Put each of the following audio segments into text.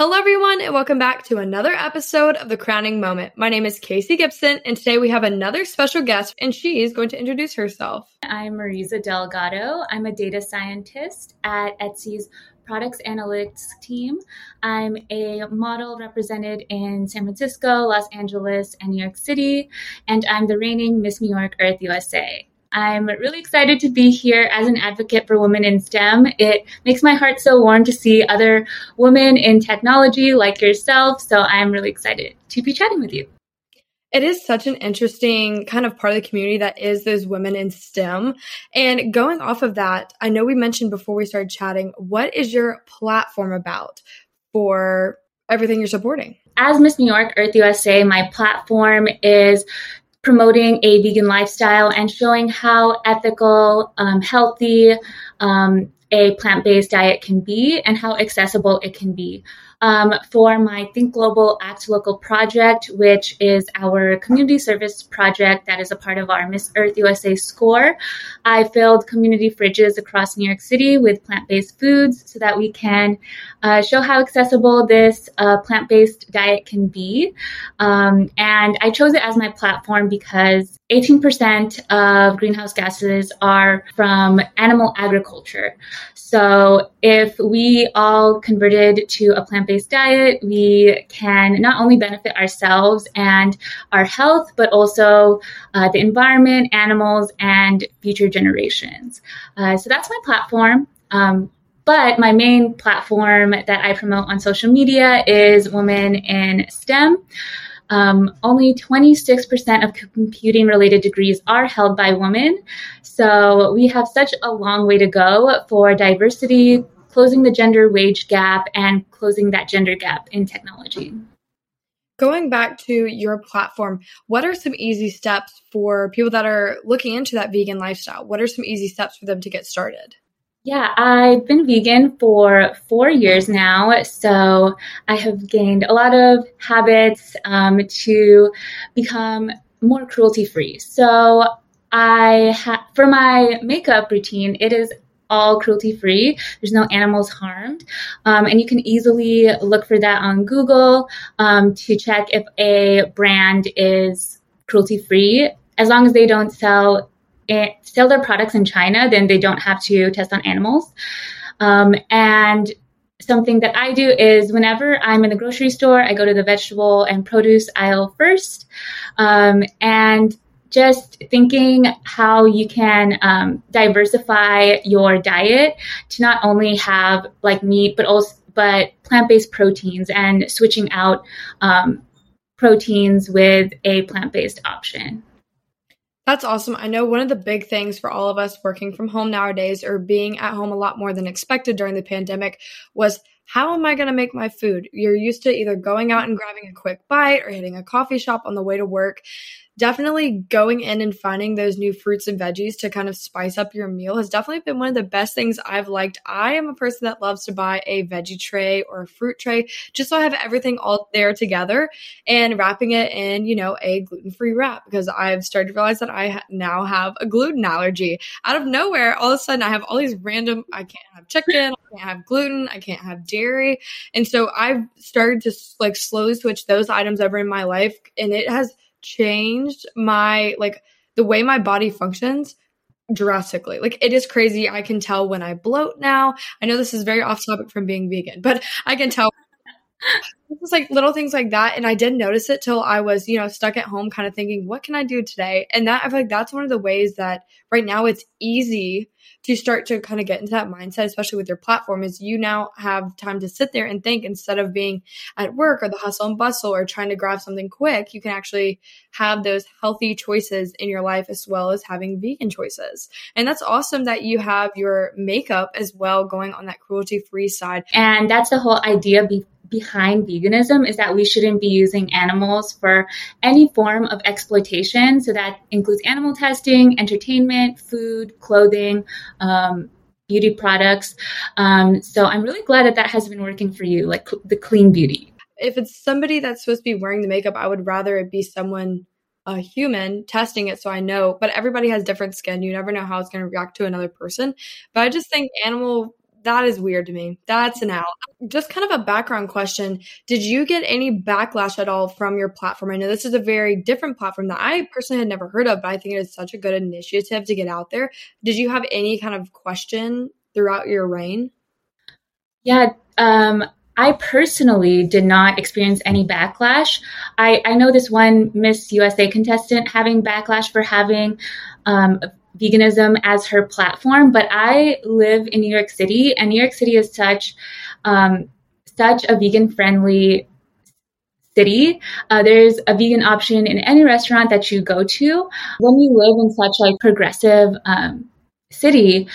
Hello, everyone, and welcome back to another episode of The Crowning Moment. My name is Casey Gibson, and today we have another special guest, and she is going to introduce herself. I'm Marizza Delgado. I'm a data scientist at Etsy's products analytics team. I'm a model represented in San Francisco, Los Angeles, and New York City, and I'm the reigning Miss New York Earth USA. I'm really excited to be here as an advocate for women in STEM. It makes my heart so warm to see other women in technology like yourself. So I'm really excited to be chatting with you. It is such an interesting kind of part of the community that is those women in STEM. And going off of that, I know we mentioned before we started chatting, what is your platform about for everything you're supporting? As Miss New York Earth USA, my platform is promoting a vegan lifestyle and showing how ethical, um, healthy um, a plant based diet can be and how accessible it can be um, for my Think Global Act Local project, which is our community service project that is a part of our Miss Earth USA score. I filled community fridges across New York City with plant based foods so that we can uh, show how accessible this uh, plant based diet can be. Um, and I chose it as my platform because 18% of greenhouse gases are from animal agriculture. So if we all converted to a plant based diet, we can not only benefit ourselves and our health, but also uh, the environment, animals, and future generations. Uh, so that's my platform. Um, but my main platform that I promote on social media is Women in STEM. Um, only 26% of computing related degrees are held by women. So we have such a long way to go for diversity, closing the gender wage gap, and closing that gender gap in technology. Going back to your platform, what are some easy steps for people that are looking into that vegan lifestyle? What are some easy steps for them to get started? Yeah, I've been vegan for four years now. So I have gained a lot of habits um, to become more cruelty free. So I for my makeup routine, it is all cruelty free. There's no animals harmed. Um, and you can easily look for that on Google um, to check if a brand is cruelty free. As long as they don't sell sell their products in China, then they don't have to test on animals. Um, and something that I do is whenever I'm in the grocery store, I go to the vegetable and produce aisle first. Um, and just thinking how you can um, diversify your diet to not only have like meat, but also but plant-based proteins and switching out um, proteins with a plant-based option. That's awesome. I know one of the big things for all of us working from home nowadays or being at home a lot more than expected during the pandemic was how am I going to make my food? You're used to either going out and grabbing a quick bite or hitting a coffee shop on the way to work definitely going in and finding those new fruits and veggies to kind of spice up your meal has definitely been one of the best things I've liked. I am a person that loves to buy a veggie tray or a fruit tray just so I have everything all there together and wrapping it in, you know, a gluten free wrap because I've started to realize that I now have a gluten allergy. Out of nowhere, all of a sudden I have all these random, I can't have chicken, I can't have gluten, I can't have dairy. And so I've started to like slowly switch those items over in my life and it has changed my like the way my body functions drastically. Like it is crazy. I can tell when I bloat now. I know this is very off topic from being vegan, but I can tell it's like little things like that. And I didn't notice it till I was, you know, stuck at home kind of thinking, what can I do today? And that I feel like that's one of the ways that right now it's easy to start to kind of get into that mindset, especially with your platform, is you now have time to sit there and think instead of being at work or the hustle and bustle or trying to grab something quick, you can actually have those healthy choices in your life as well as having vegan choices. And that's awesome that you have your makeup as well going on that cruelty free side. And that's the whole idea behind veganism is that we shouldn't be using animals for any form of exploitation. So that includes animal testing, entertainment, food, clothing, um, beauty products. Um, so I'm really glad that that has been working for you, like cl- the clean beauty. If it's somebody that's supposed to be wearing the makeup, I would rather it be someone a human testing it so I know, but everybody has different skin. You never know how it's going to react to another person. But I just think animal that is weird to me. That's an out. Just kind of a background question. Did you get any backlash at all from your platform? I know this is a very different platform that I personally had never heard of, but I think it is such a good initiative to get out there. Did you have any kind of question throughout your reign? Yeah, um, I personally did not experience any backlash. I, I know this one Miss USA contestant having backlash for having um, veganism as her platform, but I live in New York City, and New York City is such um, such a vegan friendly city. Uh, there's a vegan option in any restaurant that you go to. When you live in such a progressive um, city,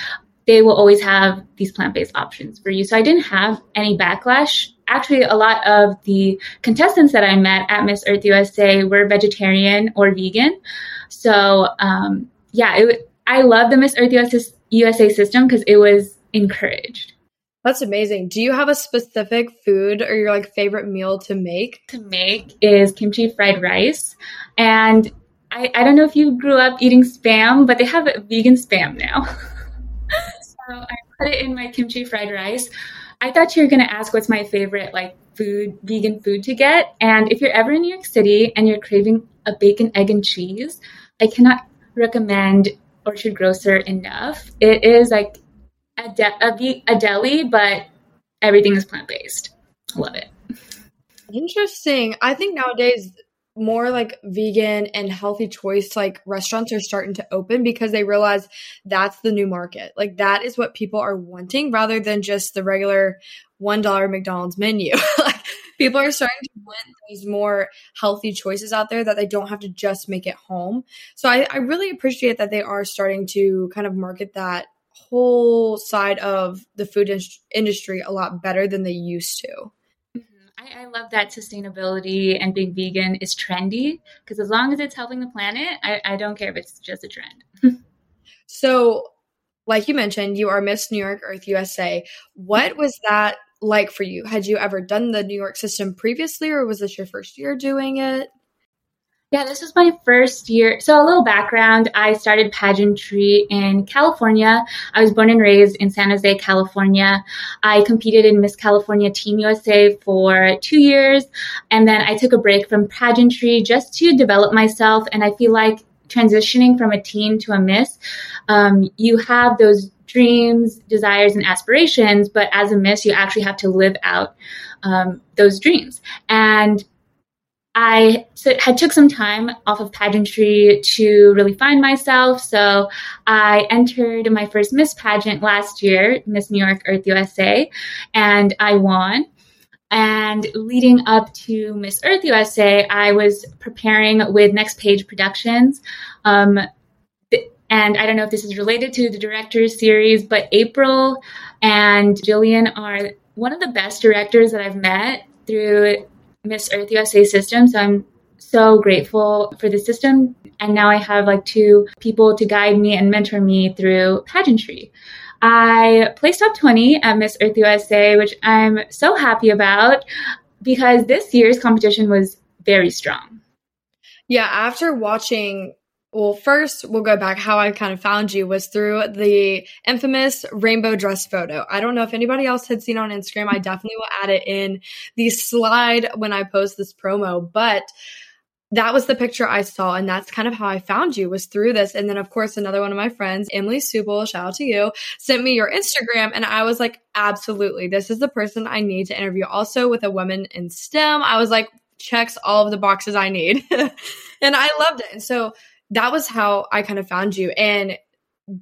they will always have these plant-based options for you. So I didn't have any backlash. Actually, a lot of the contestants that I met at Miss Earth USA were vegetarian or vegan. So um, yeah, it, I love the Miss Earth USA system because it was encouraged. That's amazing. Do you have a specific food or your like favorite meal to make? To make is kimchi fried rice. And I, I don't know if you grew up eating spam, but they have vegan spam now. so I put it in my kimchi fried rice. I thought you were going to ask what's my favorite like food, vegan food to get. And if you're ever in New York City and you're craving a bacon, egg, and cheese, I cannot recommend Orchard Grocer enough. It is like a, de- a, deli, but everything is plant based. Love it. Interesting. I think nowadays more like vegan and healthy choice like restaurants are starting to open because they realize that's the new market. Like that is what people are wanting rather than just the regular $1 McDonald's menu. like people are starting to want those more healthy choices out there that they don't have to just make it home. So I, I really appreciate that they are starting to kind of market that whole side of the food in- industry a lot better than they used to. Mm-hmm. I, I love that sustainability and being vegan is trendy because as long as it's helping the planet, I, I don't care if it's just a trend. so, like you mentioned, you are Miss New York Earth USA. What mm-hmm. was that like for you? Had you ever done the New York system previously, or was this your first year doing it? Yeah, this was my first year. So, a little background I started pageantry in California. I was born and raised in San Jose, California. I competed in Miss California Team USA for two years. And then I took a break from pageantry just to develop myself. And I feel like transitioning from a teen to a Miss, um, you have those dreams, desires, and aspirations. But as a Miss, you actually have to live out um, those dreams. And I had took some time off of pageantry to really find myself. So I entered my first Miss pageant last year, Miss New York Earth USA, and I won. And leading up to Miss Earth USA, I was preparing with Next Page Productions. Um, and I don't know if this is related to the director's series, but April and Jillian are one of the best directors that I've met through Miss Earth USA system. So I'm so grateful for the system. And now I have like two people to guide me and mentor me through pageantry. I placed top 20 at Miss Earth USA, which I'm so happy about because this year's competition was very strong. Yeah, after watching well, first, we'll go back. How I kind of found you was through the infamous rainbow dress photo. I don't know if anybody else had seen on Instagram. I definitely will add it in the slide when I post this promo, but that was the picture I saw, and that's kind of how I found you was through this. And then, of course, another one of my friends, Emily Subel, shout out to you, sent me your Instagram, and I was like, absolutely, this is the person I need to interview. Also, with a woman in STEM, I was like, checks all of the boxes I need, and I loved it. And so that was how I kind of found you. And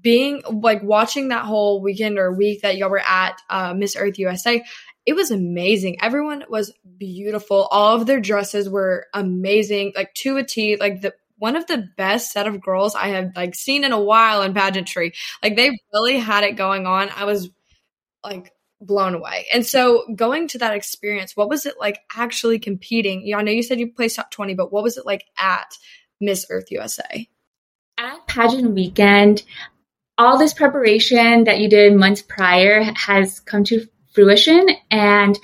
being like watching that whole weekend or week that y'all were at uh, Miss Earth USA, it was amazing. Everyone was beautiful. All of their dresses were amazing, like to a T. Like the one of the best set of girls I have like seen in a while in pageantry. Like they really had it going on. I was like blown away. And so going to that experience, what was it like actually competing? Yeah, I know you said you placed top 20, but what was it like at Miss Earth USA? At pageant weekend, all this preparation that you did months prior has come to fruition. And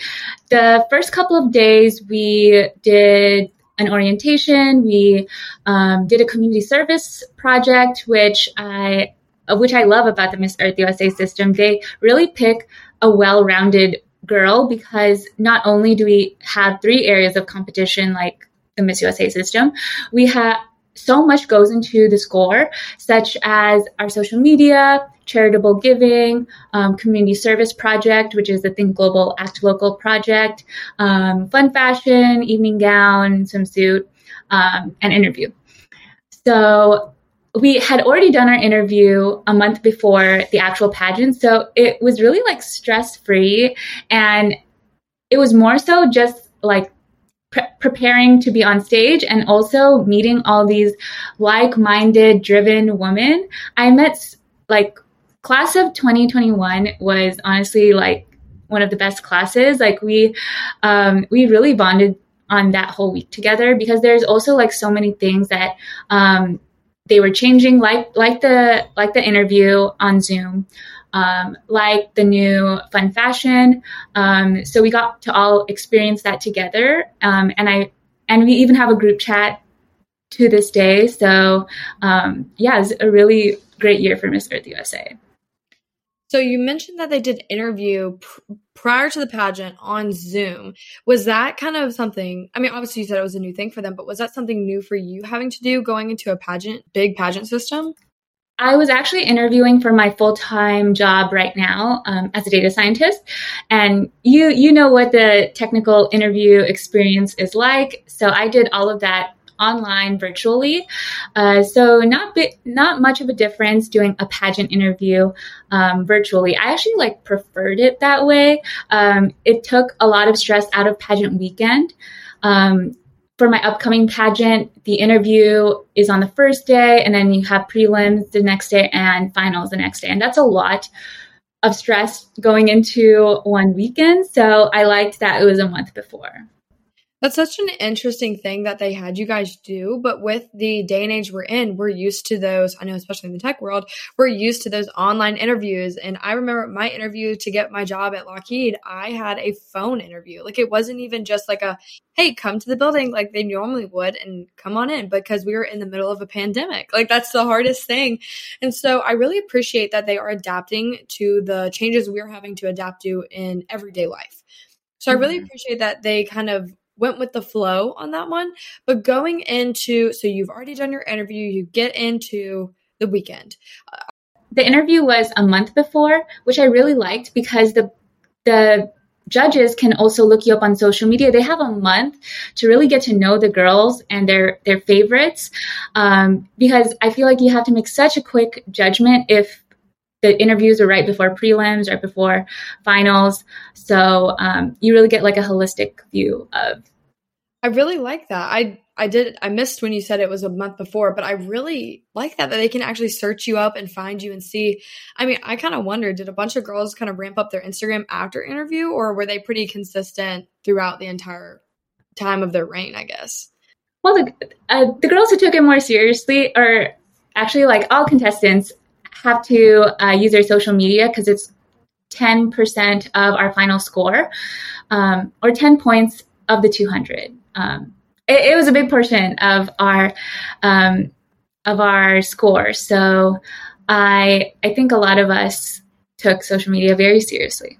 the first couple of days, we did an orientation. We um, did a community service project, which I which I love about the Miss Earth USA system. They really pick a well rounded girl because not only do we have three areas of competition like the Miss USA system, we have so much goes into the score, such as our social media, charitable giving, um, community service project, which is the Think Global Act Local project, um, fun fashion, evening gown, swimsuit, um, and interview. So we had already done our interview a month before the actual pageant. So it was really like stress free. And it was more so just like pre- preparing to be on stage and also meeting all these like minded, driven women. I met like class of 2021 was honestly like one of the best classes. Like we, um, we really bonded on that whole week together because there's also like so many things that um, they were changing like like the like the interview on zoom um, like the new fun fashion um, so we got to all experience that together um, and i and we even have a group chat to this day so um, yeah it's a really great year for miss earth usa so you mentioned that they did interview pr- prior to the pageant on Zoom. Was that kind of something? I mean, obviously you said it was a new thing for them, but was that something new for you having to do going into a pageant, big pageant system? I was actually interviewing for my full time job right now um, as a data scientist, and you you know what the technical interview experience is like. So I did all of that online virtually. Uh, so not bi- not much of a difference doing a pageant interview um, virtually. I actually like preferred it that way. Um, it took a lot of stress out of pageant weekend. Um, for my upcoming pageant, the interview is on the first day, and then you have prelims the next day and finals the next day, and that's a lot of stress going into one weekend. So I liked that it was a month before. That's such an interesting thing that they had you guys do. But with the day and age we're in, we're used to those. I know, especially in the tech world, we're used to those online interviews. And I remember my interview to get my job at Lockheed, I had a phone interview. Like it wasn't even just like a, hey, come to the building like they normally would and come on in because we were in the middle of a pandemic. Like that's the hardest thing. And so I really appreciate that they are adapting to the changes we're having to adapt to in everyday life. So I really mm-hmm. appreciate that they kind of went with the flow on that one. But going into, so you've already done your interview, you get into the weekend. the interview was a month before, which I really liked because the the judges can also look you up on social media. They have a month to really get to know the girls and their their favorites, um, because I feel like you have to make such a quick judgment if the interviews are right before prelims, right before finals. So um, you really get like a holistic view of. I really like that. I I did I missed when you said it was a month before, but I really like that that they can actually search you up and find you and see. I mean, I kind of wondered did a bunch of girls kind of ramp up their Instagram after interview, or were they pretty consistent throughout the entire time of their reign? I guess. Well, the uh, the girls who took it more seriously, are actually like all contestants, have to uh, use their social media because it's 10% of our final score um, or 10 points of the 200. Um, it, it, was a big portion of our um, of our score. So I I think a lot of us took social media very seriously.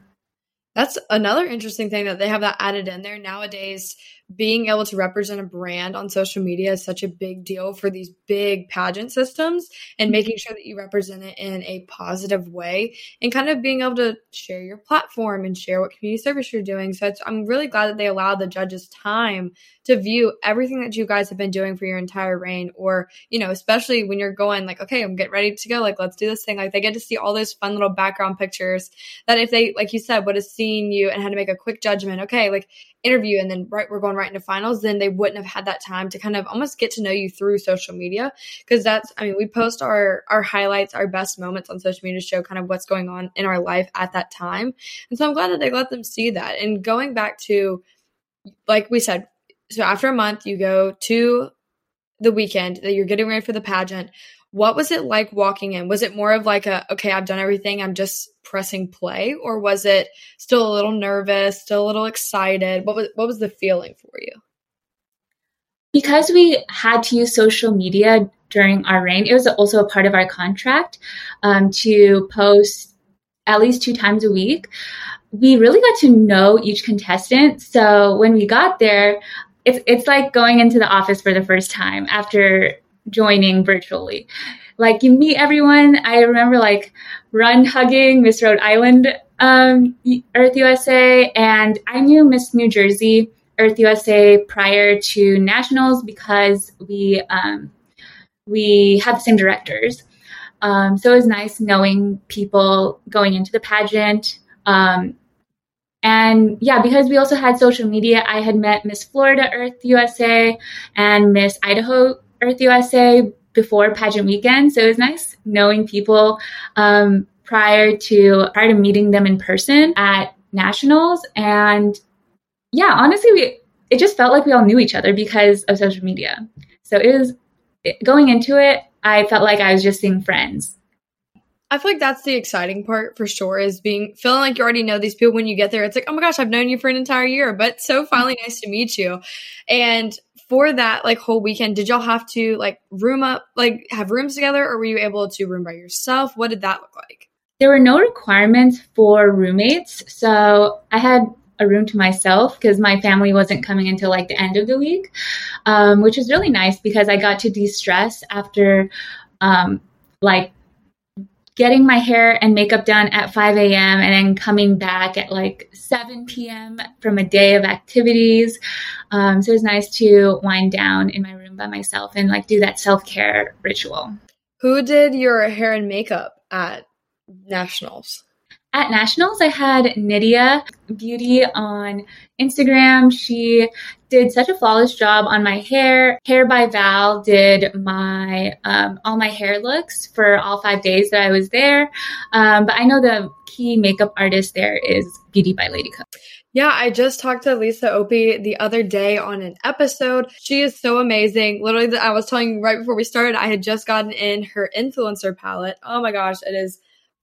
That's another interesting thing that they have that added in there nowadays being able to represent a brand on social media is such a big deal for these big pageant systems and mm-hmm. making sure that you represent it in a positive way and kind of being able to share your platform and share what community service you're doing. So I'm really glad that they allowed the judges time to view everything that you guys have been doing for your entire reign or, you know, especially when you're going like, okay, I'm getting ready to go, like let's do this thing. Like they get to see all those fun little background pictures that if they, like you said, would have seen you and had to make a quick judgment, okay, like interview and then right we're going right into finals then they wouldn't have had that time to kind of almost get to know you through social media. Because that's i mean we post our our highlights our best moments on social media to show kind of what's going on in our life at that time. And so i'm glad that they let them see that. And going back to like we said so after a month you go to the weekend that you're getting ready for the pageant what was it like walking in? Was it more of like a, okay, I've done everything, I'm just pressing play? Or was it still a little nervous, still a little excited? What was, what was the feeling for you? Because we had to use social media during our reign, it was also a part of our contract um, to post at least two times a week. We really got to know each contestant. So when we got there, it's it's like going into the office for the first time after joining virtually. Like you meet everyone. I remember like run hugging Miss Rhode Island um, Earth USA, and I knew Miss New Jersey Earth USA prior to nationals because we um, we had the same directors. Um, so it was nice knowing people going into the pageant. Um, and yeah, because we also had social media, I had met Miss Florida Earth USA and Miss Idaho Earth USA before pageant weekend. So it was nice knowing people um, prior to prior to meeting them in person at nationals. And yeah, honestly, we it just felt like we all knew each other because of social media. So it was going into it, I felt like I was just seeing friends. I feel like that's the exciting part for sure is being feeling like you already know these people when you get there. It's like, oh my gosh, I've known you for an entire year, but so finally nice to meet you. And for that like whole weekend, did y'all have to like room up, like have rooms together, or were you able to room by yourself? What did that look like? There were no requirements for roommates. So I had a room to myself because my family wasn't coming until like the end of the week, um, which was really nice because I got to de stress after um, like getting my hair and makeup done at 5 a.m. and then coming back at like 7 p.m. from a day of activities. Um, so it was nice to wind down in my room by myself and like do that self care ritual. Who did your hair and makeup at nationals? At nationals, I had Nydia Beauty on Instagram. She did such a flawless job on my hair. Hair by Val did my um, all my hair looks for all five days that I was there. Um, but I know the key makeup artist there is Beauty by Lady Cook. Yeah, I just talked to Lisa Opie the other day on an episode. She is so amazing. Literally, I was telling you right before we started, I had just gotten in her influencer palette. Oh my gosh, it is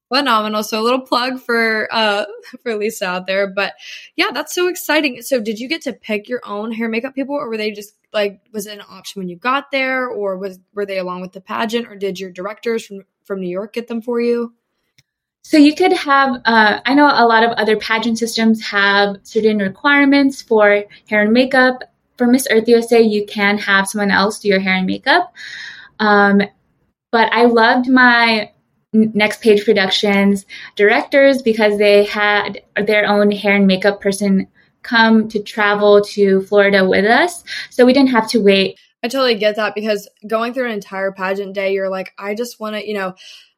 phenomenal. So a little plug for uh for Lisa out there. But yeah, that's so exciting. So did you get to pick your own hair makeup people or were they just like was it an option when you got there or was were they along with the pageant or did your directors from from New York get them for you? So you could have, uh, I know a lot of other pageant systems have certain requirements for hair and makeup. For Miss Earth USA, you can have someone else do your hair and makeup. Um, but I loved my Next Page Productions directors because they had their own hair and makeup person come to travel to Florida with us. So we didn't have to wait. I totally get that because going through an entire pageant day, you're like, I just want to, you know,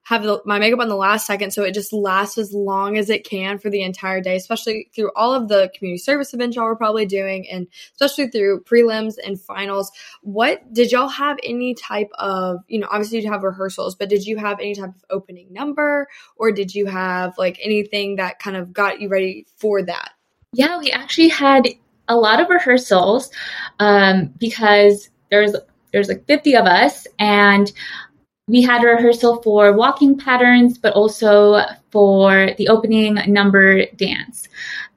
have the, my makeup on the last second so it just lasts as long as it can for the entire day, especially through all of the community service events y'all were probably doing and especially through prelims and finals. What did y'all have any type of, you know, obviously you have rehearsals, but did you have any type of opening number or did you have like anything that kind of got you ready for that? Yeah, we actually had a lot of rehearsals um, because there's there's like 50 of us and we had a rehearsal for walking patterns, but also for the opening number dance.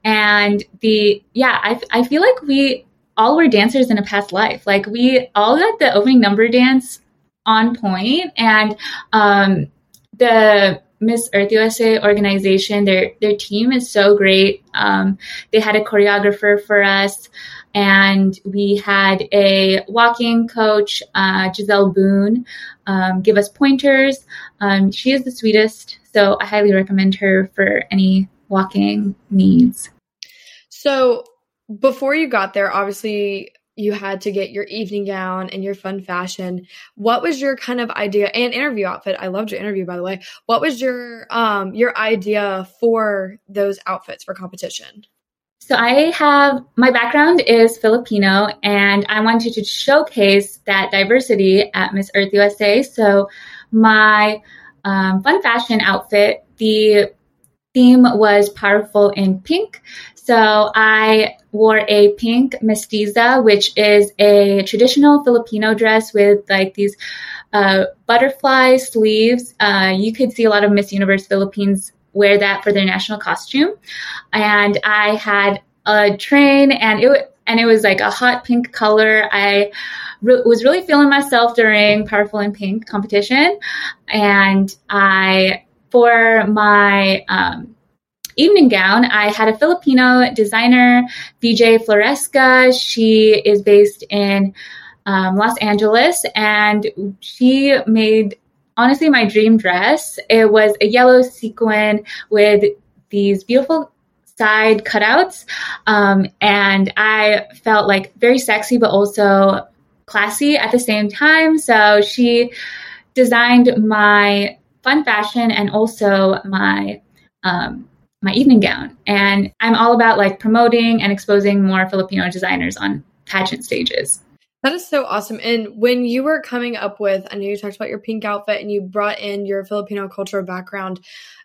And the, yeah, I, I feel like we all were dancers in a past life. Like we all got the opening number dance on point and, um, the Miss Earth USA organization, their their team is so great. Um, they had a choreographer for us, and we had a walking coach, uh, Giselle Boone, um, give us pointers. Um, she is the sweetest, so I highly recommend her for any walking needs. So before you got there, obviously you had to get your evening gown and your fun fashion. What was your kind of idea and interview outfit? I loved your interview by the way. What was your um your idea for those outfits for competition? So I have my background is Filipino and I wanted to showcase that diversity at Miss Earth USA. So my um, fun fashion outfit, the theme was powerful in pink. So I wore a pink mestiza, which is a traditional Filipino dress with like these uh, butterfly sleeves. Uh, you could see a lot of Miss Universe Philippines wear that for their national costume. And I had a train and it and it was like a hot pink color. I re- was really feeling myself during Powerful in Pink competition and I for my um, evening gown, I had a Filipino designer, VJ Floresca. She is based in um, Los Angeles, and she made honestly my dream dress. It was a yellow sequin with these beautiful side cutouts, um, and I felt like very sexy, but also classy at the same time. So she designed my fun fashion and also my um, my evening gown. And I'm all about like promoting and exposing more Filipino designers on pageant stages. That is so awesome. And when you were coming up with, I know you talked about your pink outfit and you brought in your Filipino cultural background.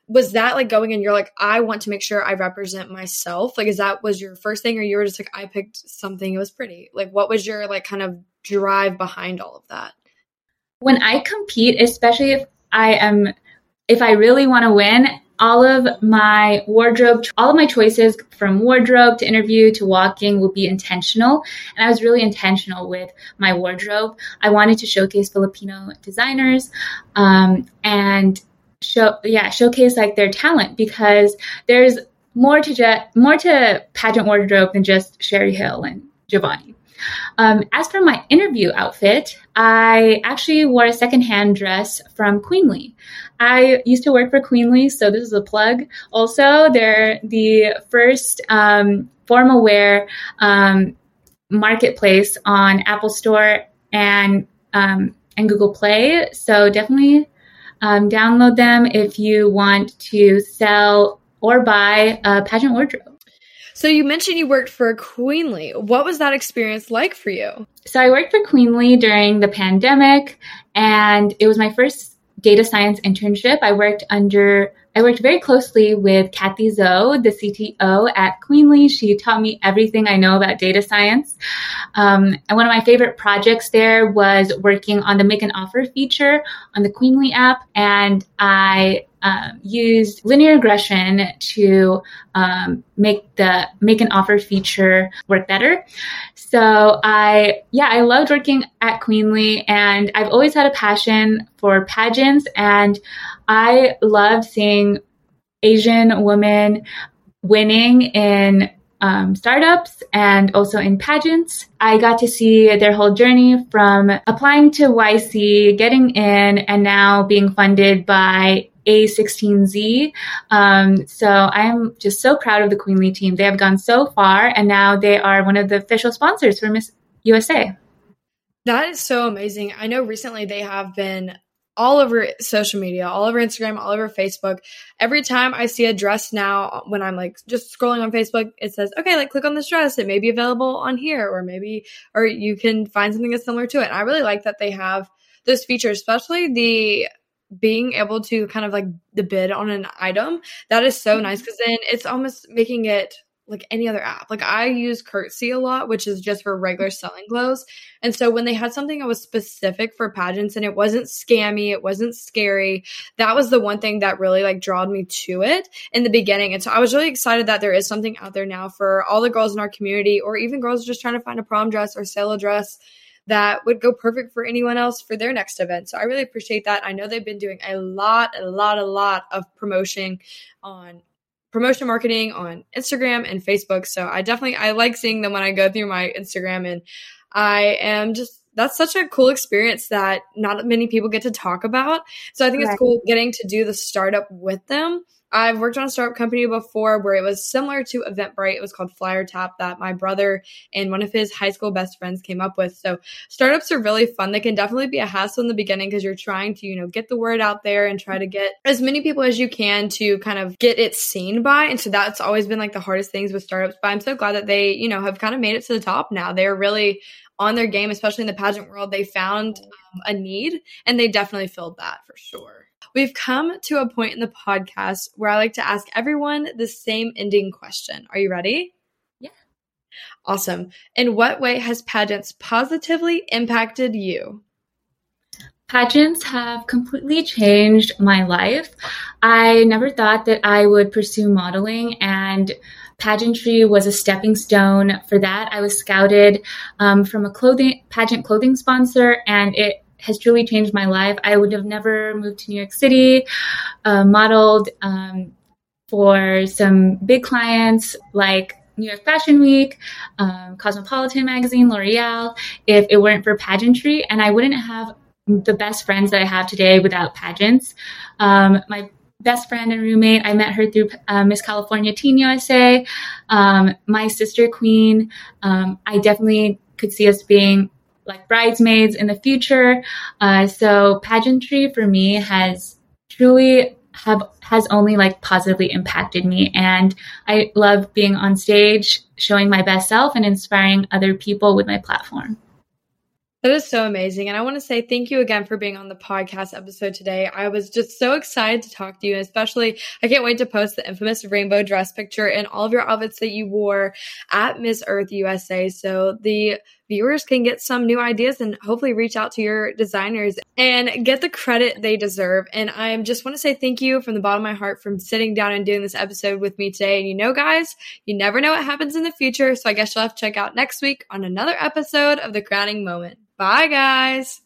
Was that like going and you're like, I want to make sure I represent myself? Like, is that was your first thing, or you were just like, I picked something, it was pretty? Like, what was your like kind of drive behind all of that? When I compete, especially if I am, if I really want to win, all of my wardrobe, all of my choices from wardrobe to interview to walking will be intentional. And I was really intentional with my wardrobe. I wanted to showcase Filipino designers um, and show, yeah, showcase like their talent because there's more to just more to pageant wardrobe than just Sherri Hill and Jovani. Um, as for my interview outfit, I actually wore a secondhand dress from Queenly. I used to work for Queenly, so this is a plug. Also, they're the first um, formal wear um, marketplace on Apple Store and um, and Google Play. So definitely um, download them if you want to sell or buy a pageant wardrobe. So you mentioned you worked for Queenly. What was that experience like for you? So I worked for Queenly during the pandemic, and it was my first data science internship. I worked under I worked very closely with Kathy Zhou, the CTO at Queenly. She taught me everything I know about data science. Um, and one of my favorite projects there was working on the make an offer feature on the Queenly app. And I um, used linear regression to um, make the make an offer feature work better. So I, yeah, I loved working at Queenly, and I've always had a passion for pageants, and I love seeing Asian women winning in um, startups and also in pageants. I got to see their whole journey from applying to YC, getting in, and now being funded by a16Z. Um, so I'm just so proud of the Queenly team. They have gone so far, and now they are one of the official sponsors for Miss USA. That is so amazing. I know recently they have been all over social media, all over Instagram, all over Facebook. Every time I see a dress now, when I'm like just scrolling on Facebook, it says, okay, like click on this dress. It may be available on here, or maybe, or you can find something that's similar to it. And I really like that they have those features, especially the being able to kind of like the bid on an item that is so nice because mm-hmm. then it's almost making it like any other app. Like i use Curtsy a lot which is just for regular selling clothes. And so when they had something that was specific for pageants and it wasn't scammy it wasn't scary that was the one thing that really like drawed me to it in the beginning. And so i was really excited that there is something out there now for all the girls in our community or even girls just trying to find a prom dress or sale a dress that would go perfect for anyone else for their next event. So I really appreciate that. I know they've been doing a lot, a lot, a lot of promotion on promotion marketing on Instagram and Facebook. So I definitely I like seeing them when I go through my Instagram and I am just that's such a cool experience that not many people get to talk about. So I think right. it's cool getting to do the startup with them I've worked on a startup company before where it was similar to Eventbrite. It was called Flyer Tap that my brother and one of his high school best friends came up with. So startups are really fun. They can definitely be a hassle in the beginning because you're trying to, you know, get the word out there and try to get as many people as you can to kind of get it seen by. And so that's always been like the hardest things with startups. But I'm so glad that they, you know, have kind of made it to the top now. They're really on their game, especially in the pageant world. They found um, a need and they definitely filled that for sure. We've come to a point in the podcast where I like to ask everyone the same ending question. Are you ready? Yeah. Awesome. In what way has pageants positively impacted you? Pageants have completely changed my life. I never thought that I would pursue modeling, and pageantry was a stepping stone for that. I was scouted um, from a clothing pageant clothing sponsor, and it has truly changed my life. I would have never moved to New York City, uh, modeled um, for some big clients like New York Fashion Week, um, Cosmopolitan Magazine, L'Oreal, if it weren't for pageantry. And I wouldn't have the best friends that I have today without pageants. Um, my best friend and roommate, I met her through uh, Miss California Teen USA. Um, my sister queen, um, I definitely could see us being like bridesmaids in the future. Uh, so pageantry for me has truly have has only like positively impacted me and i love being on stage showing my best self and inspiring other people with my platform that is so amazing. And I want to say thank you again for being on the podcast episode today. I was just so excited to talk to you. And Especially, I can't wait to post the infamous rainbow dress picture and all of your outfits that you wore at Miss Earth USA. So the viewers can get some new ideas and hopefully reach out to your designers and get the credit they deserve. And I just want to say thank you from the bottom of my heart from sitting down and doing this episode with me today. And you know, guys, you never know what happens in the future. So I guess you'll have to check out next week on another episode of The Crowning Moment. Bye, guys.